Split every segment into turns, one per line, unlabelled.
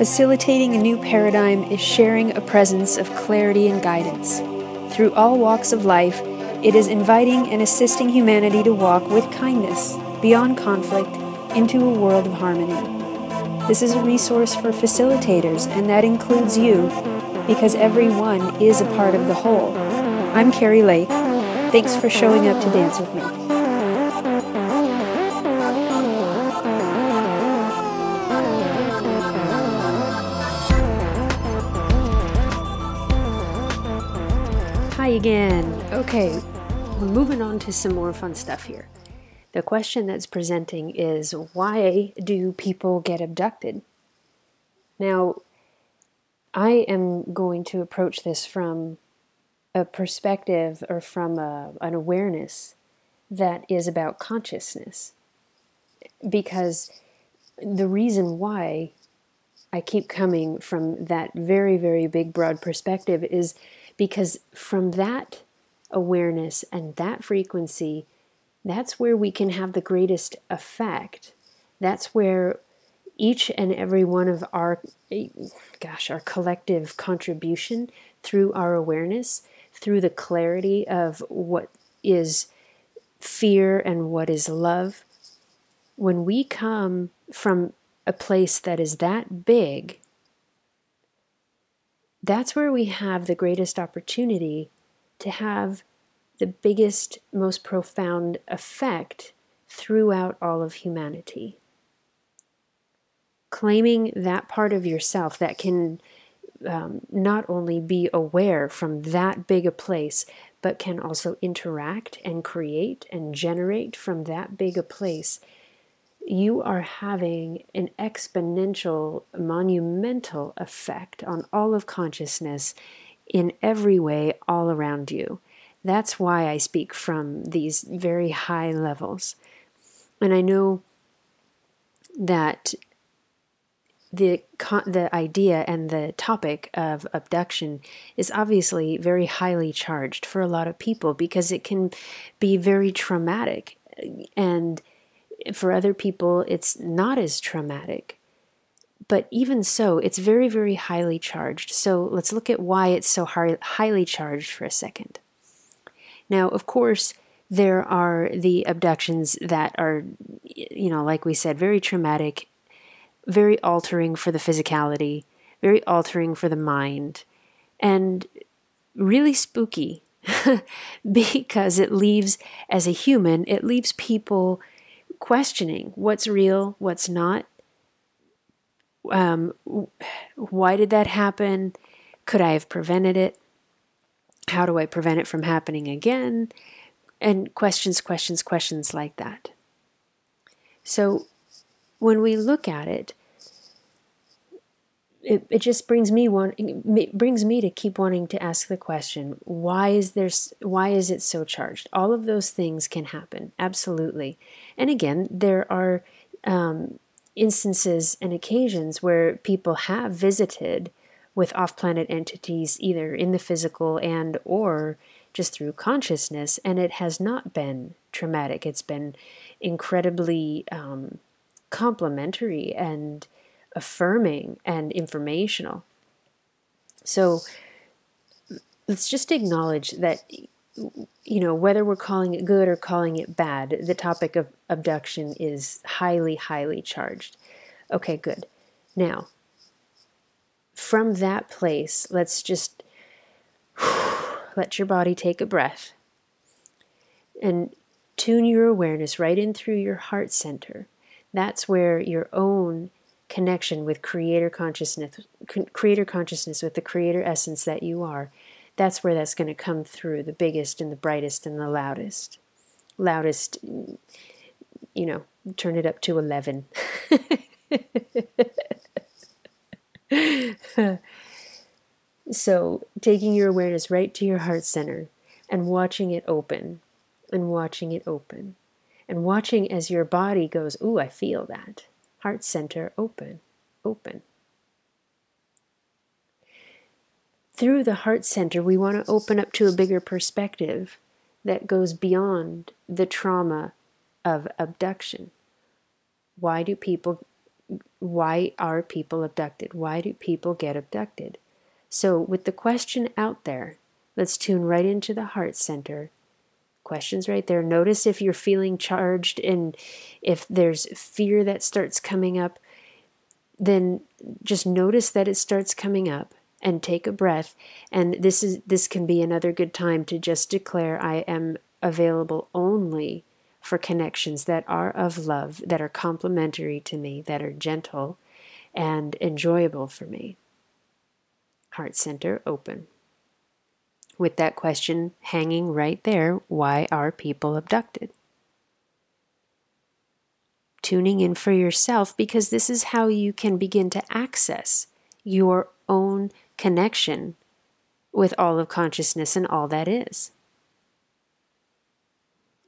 Facilitating a new paradigm is sharing a presence of clarity and guidance. Through all walks of life, it is inviting and assisting humanity to walk with kindness, beyond conflict, into a world of harmony. This is a resource for facilitators, and that includes you, because everyone is a part of the whole. I'm Carrie Lake. Thanks for showing up to dance with me. Again. Okay, we're moving on to some more fun stuff here. The question that's presenting is why do people get abducted? Now, I am going to approach this from a perspective or from a, an awareness that is about consciousness. Because the reason why I keep coming from that very, very big, broad perspective is because from that awareness and that frequency, that's where we can have the greatest effect. That's where each and every one of our, gosh, our collective contribution through our awareness, through the clarity of what is fear and what is love, when we come from a place that is that big, that's where we have the greatest opportunity to have the biggest, most profound effect throughout all of humanity. Claiming that part of yourself that can um, not only be aware from that big a place, but can also interact and create and generate from that big a place, you are having an exponential, monumental effect on all of consciousness in every way all around you. That's why I speak from these very high levels. And I know that the the idea and the topic of abduction is obviously very highly charged for a lot of people because it can be very traumatic and for other people it's not as traumatic. But even so it's very very highly charged. So let's look at why it's so high, highly charged for a second. Now, of course, there are the abductions that are, you know, like we said, very traumatic, very altering for the physicality, very altering for the mind, and really spooky because it leaves, as a human, it leaves people questioning what's real, what's not. Um, why did that happen? Could I have prevented it? How do I prevent it from happening again? And questions, questions, questions like that. So when we look at it, it, it just brings me one brings me to keep wanting to ask the question why is there why is it so charged? All of those things can happen absolutely. And again there are um, instances and occasions where people have visited with off-planet entities either in the physical and or just through consciousness and it has not been traumatic. It's been incredibly um, complementary and affirming and informational. So let's just acknowledge that you know whether we're calling it good or calling it bad the topic of abduction is highly highly charged. Okay good. Now from that place, let's just let your body take a breath and tune your awareness right in through your heart center. That's where your own connection with creator consciousness creator consciousness with the creator essence that you are that's where that's going to come through the biggest and the brightest and the loudest loudest you know turn it up to 11 so, taking your awareness right to your heart center and watching it open and watching it open and watching as your body goes, Ooh, I feel that. Heart center open, open. Through the heart center, we want to open up to a bigger perspective that goes beyond the trauma of abduction. Why do people why are people abducted? Why do people get abducted? So, with the question out there, let's tune right into the heart center. Questions right there. Notice if you're feeling charged and if there's fear that starts coming up, then just notice that it starts coming up and take a breath and this is this can be another good time to just declare I am available only for connections that are of love, that are complementary to me, that are gentle and enjoyable for me. Heart center open. With that question hanging right there why are people abducted? Tuning in for yourself because this is how you can begin to access your own connection with all of consciousness and all that is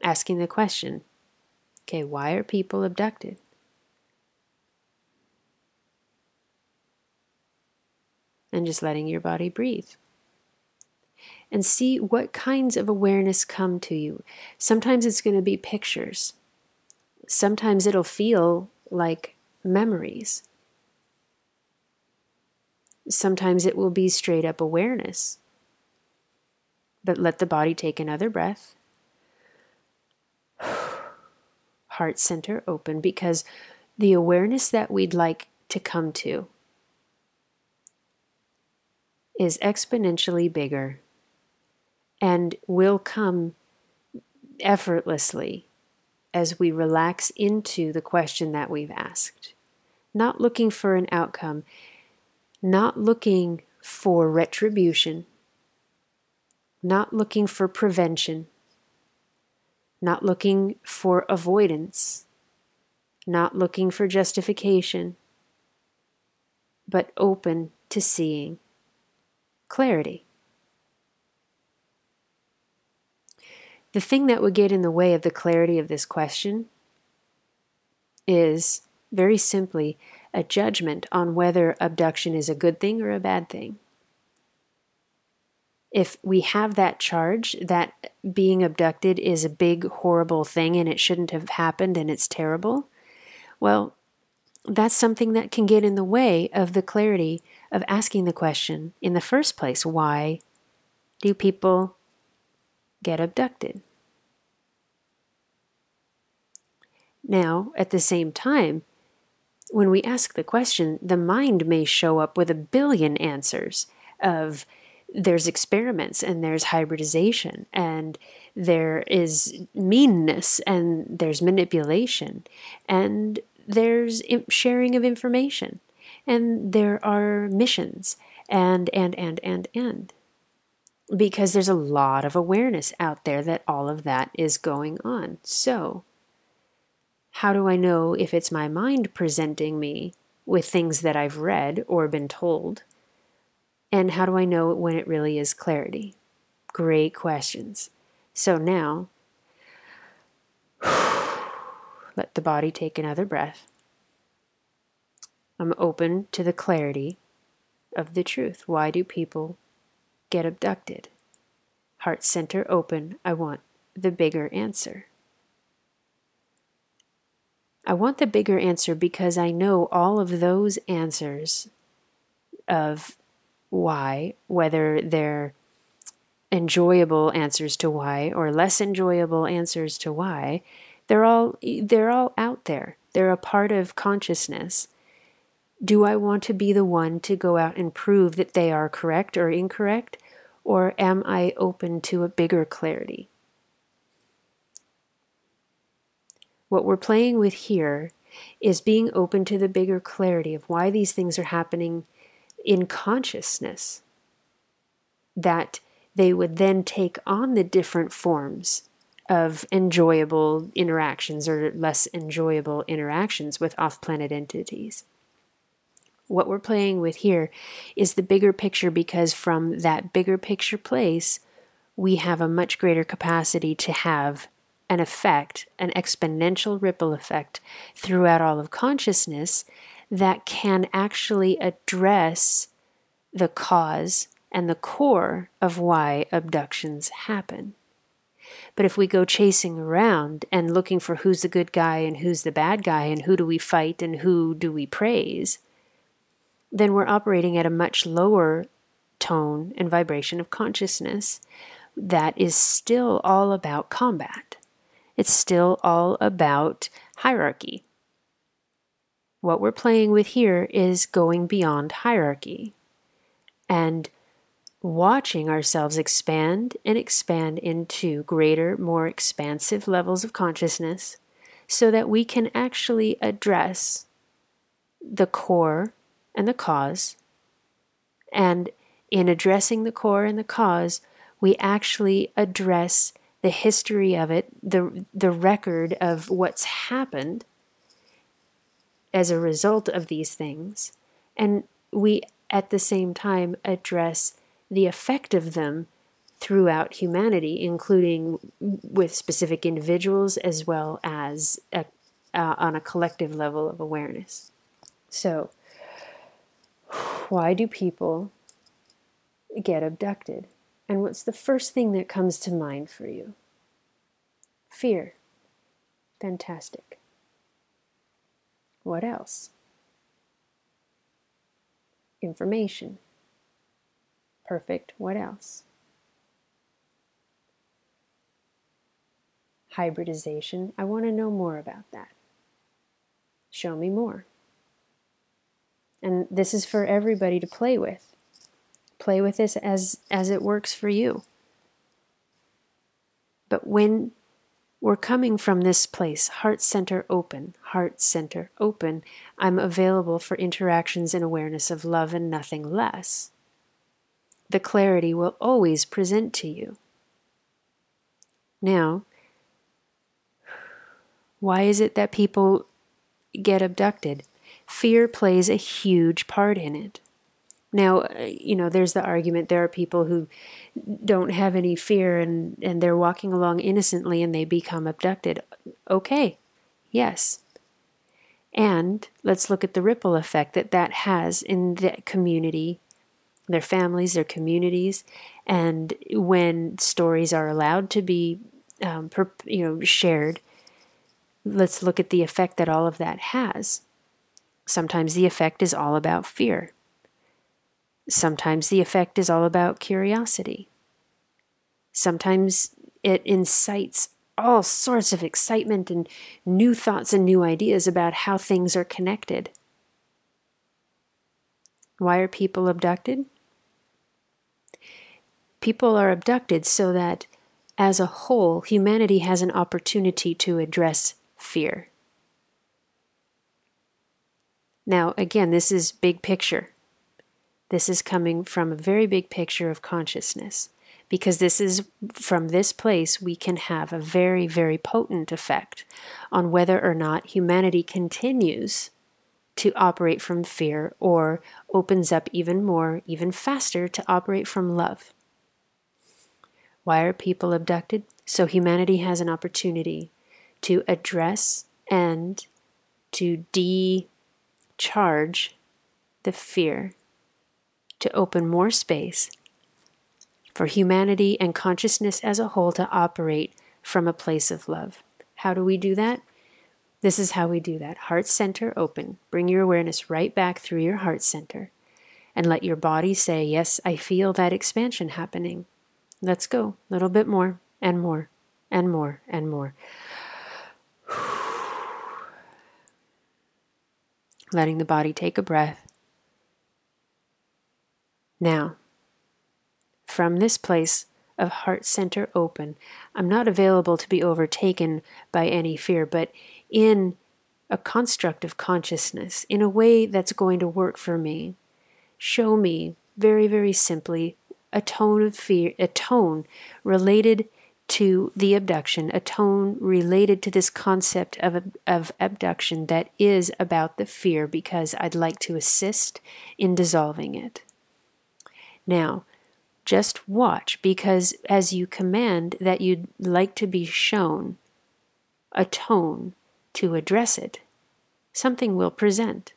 asking the question okay, why are people abducted? And just letting your body breathe. And see what kinds of awareness come to you. Sometimes it's going to be pictures, sometimes it'll feel like memories. Sometimes it will be straight up awareness. But let the body take another breath heart center open because the awareness that we'd like to come to is exponentially bigger and will come effortlessly as we relax into the question that we've asked. Not looking for an outcome, not looking for retribution, not looking for prevention, not looking for avoidance, not looking for justification, but open to seeing clarity. The thing that would get in the way of the clarity of this question is very simply a judgment on whether abduction is a good thing or a bad thing. If we have that charge that being abducted is a big, horrible thing and it shouldn't have happened and it's terrible, well, that's something that can get in the way of the clarity of asking the question in the first place. Why do people get abducted? Now, at the same time, when we ask the question, the mind may show up with a billion answers of there's experiments and there's hybridization and there is meanness and there's manipulation and there's sharing of information and there are missions and and and and and because there's a lot of awareness out there that all of that is going on so how do i know if it's my mind presenting me with things that i've read or been told and how do I know when it really is clarity? Great questions. So now, let the body take another breath. I'm open to the clarity of the truth. Why do people get abducted? Heart center open. I want the bigger answer. I want the bigger answer because I know all of those answers of why, whether they're enjoyable answers to why or less enjoyable answers to why, they're all they're all out there. They're a part of consciousness. Do I want to be the one to go out and prove that they are correct or incorrect? Or am I open to a bigger clarity? What we're playing with here is being open to the bigger clarity of why these things are happening in consciousness that they would then take on the different forms of enjoyable interactions or less enjoyable interactions with off planet entities. What we're playing with here is the bigger picture because from that bigger picture place, we have a much greater capacity to have an effect, an exponential ripple effect throughout all of consciousness that can actually address the cause and the core of why abductions happen. But if we go chasing around and looking for who's the good guy and who's the bad guy and who do we fight and who do we praise, then we're operating at a much lower tone and vibration of consciousness that is still all about combat. It's still all about hierarchy. What we're playing with here is going beyond hierarchy and watching ourselves expand and expand into greater, more expansive levels of consciousness so that we can actually address the core and the cause. And in addressing the core and the cause, we actually address the history of it, the, the record of what's happened as a result of these things. And we, at the same time, address the effect of them throughout humanity, including with specific individuals as well as a, uh, on a collective level of awareness. So, why do people get abducted? And what's the first thing that comes to mind for you? Fear. Fantastic. What else? Information. Perfect. What else? Hybridization. I want to know more about that. Show me more. And this is for everybody to play with. Play with this as, as it works for you. But when we're coming from this place, heart center open, heart center open, I'm available for interactions and awareness of love and nothing less the clarity will always present to you. Now, why is it that people get abducted? Fear plays a huge part in it. Now, you know, there's the argument there are people who don't have any fear and, and they're walking along innocently and they become abducted. Okay, yes. And let's look at the ripple effect that that has in the community their families, their communities, and when stories are allowed to be, um, per, you know, shared, let's look at the effect that all of that has. Sometimes the effect is all about fear. Sometimes the effect is all about curiosity. Sometimes it incites all sorts of excitement and new thoughts and new ideas about how things are connected. Why are people abducted? People are abducted so that, as a whole, humanity has an opportunity to address fear. Now, again, this is big picture. This is coming from a very big picture of consciousness because this is from this place we can have a very, very potent effect on whether or not humanity continues to operate from fear or opens up even more, even faster to operate from love. Why are people abducted? So humanity has an opportunity to address and to decharge the fear, to open more space for humanity and consciousness as a whole to operate from a place of love. How do we do that? This is how we do that. Heart center open. Bring your awareness right back through your heart center and let your body say, Yes, I feel that expansion happening. Let's go. A little bit more and more and more and more. Letting the body take a breath. Now, from this place of heart center open, I'm not available to be overtaken by any fear, but in a construct of consciousness, in a way that's going to work for me, show me very, very simply a tone of fear, a tone related to the abduction, a tone related to this concept of, of abduction that is about the fear because I'd like to assist in dissolving it. Now, just watch because as you command that you'd like to be shown a tone to address it, something will present.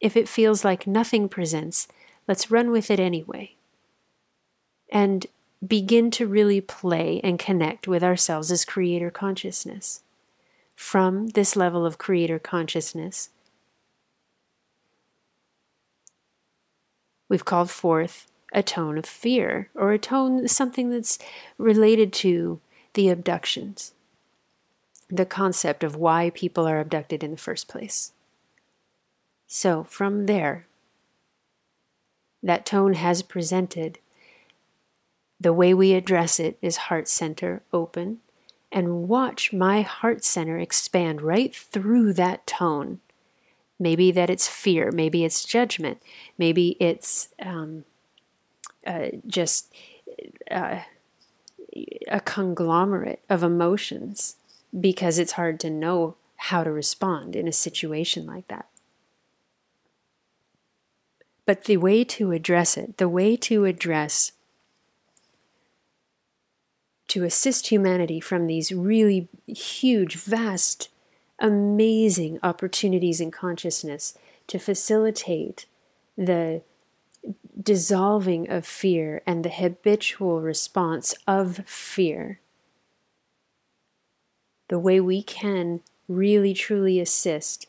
If it feels like nothing presents, let's run with it anyway. And begin to really play and connect with ourselves as creator consciousness. From this level of creator consciousness, we've called forth a tone of fear or a tone, something that's related to the abductions, the concept of why people are abducted in the first place. So, from there, that tone has presented. The way we address it is heart center open, and watch my heart center expand right through that tone. Maybe that it's fear, maybe it's judgment, maybe it's um, uh, just uh, a conglomerate of emotions because it's hard to know how to respond in a situation like that. But the way to address it, the way to address, to assist humanity from these really huge, vast, amazing opportunities in consciousness to facilitate the dissolving of fear and the habitual response of fear. The way we can really truly assist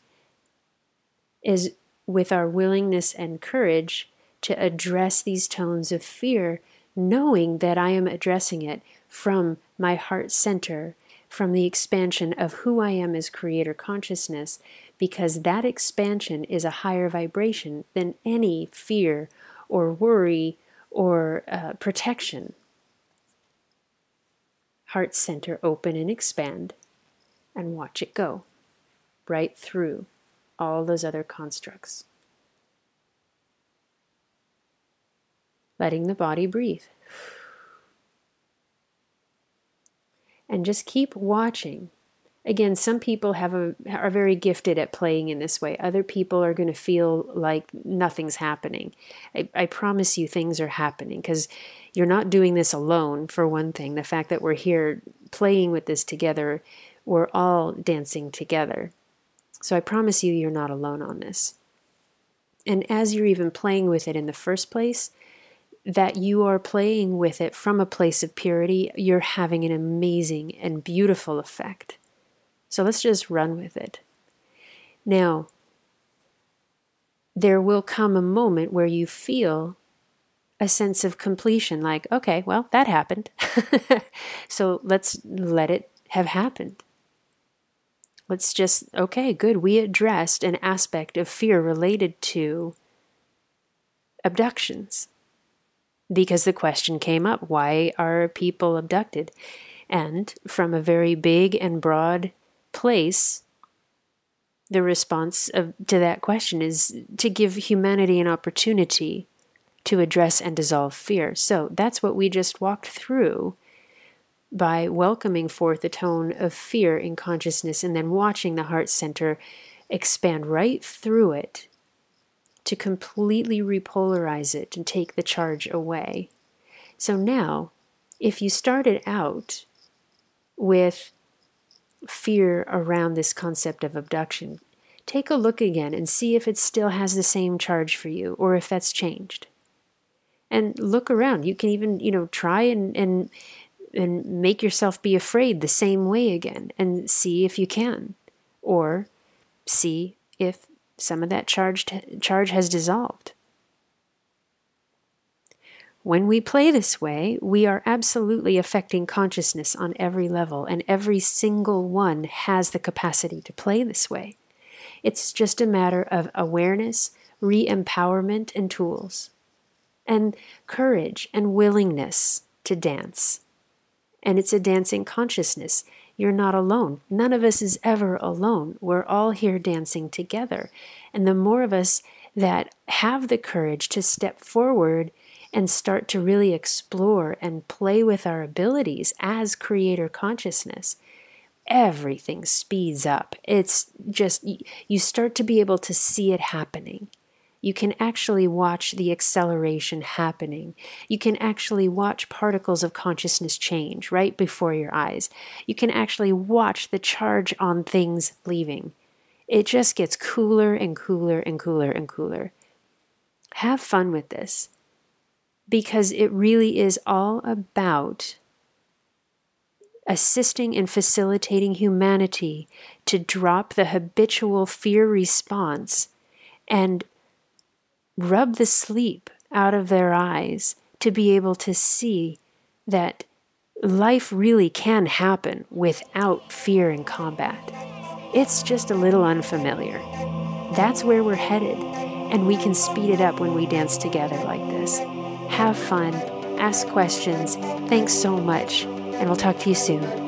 is with our willingness and courage to address these tones of fear, knowing that I am addressing it from my heart center, from the expansion of who I am as creator consciousness, because that expansion is a higher vibration than any fear or worry or uh, protection. Heart center open and expand, and watch it go right through all those other constructs. Letting the body breathe. And just keep watching. Again, some people have a, are very gifted at playing in this way. Other people are going to feel like nothing's happening. I, I promise you, things are happening because you're not doing this alone, for one thing. The fact that we're here playing with this together, we're all dancing together. So I promise you, you're not alone on this. And as you're even playing with it in the first place, that you are playing with it from a place of purity, you're having an amazing and beautiful effect. So let's just run with it. Now, there will come a moment where you feel a sense of completion like, okay, well, that happened. so let's let it have happened. Let's just, okay, good. We addressed an aspect of fear related to abductions because the question came up why are people abducted? And from a very big and broad place, the response of, to that question is to give humanity an opportunity to address and dissolve fear. So that's what we just walked through by welcoming forth a tone of fear in consciousness and then watching the heart center expand right through it to completely repolarize it and take the charge away. So now, if you started out with fear around this concept of abduction, take a look again and see if it still has the same charge for you or if that's changed. And look around. You can even, you know, try and, and and make yourself be afraid the same way again and see if you can or see if some of that charge charge has dissolved when we play this way, we are absolutely affecting consciousness on every level, and every single one has the capacity to play this way. It's just a matter of awareness, re empowerment, and tools, and courage and willingness to dance and it's a dancing consciousness. You're not alone. None of us is ever alone. We're all here dancing together. And the more of us that have the courage to step forward and start to really explore and play with our abilities as creator consciousness, everything speeds up. It's just, you start to be able to see it happening you can actually watch the acceleration happening. You can actually watch particles of consciousness change right before your eyes. You can actually watch the charge on things leaving. It just gets cooler and cooler and cooler and cooler. Have fun with this. because it really is all about assisting and facilitating humanity to drop the habitual fear response and rub the sleep out of their eyes to be able to see that life really can happen without fear and combat. It's just a little unfamiliar. That's where we're headed, and we can speed it up when we dance together like this. Have fun, ask questions. Thanks so much, and we'll talk to you soon.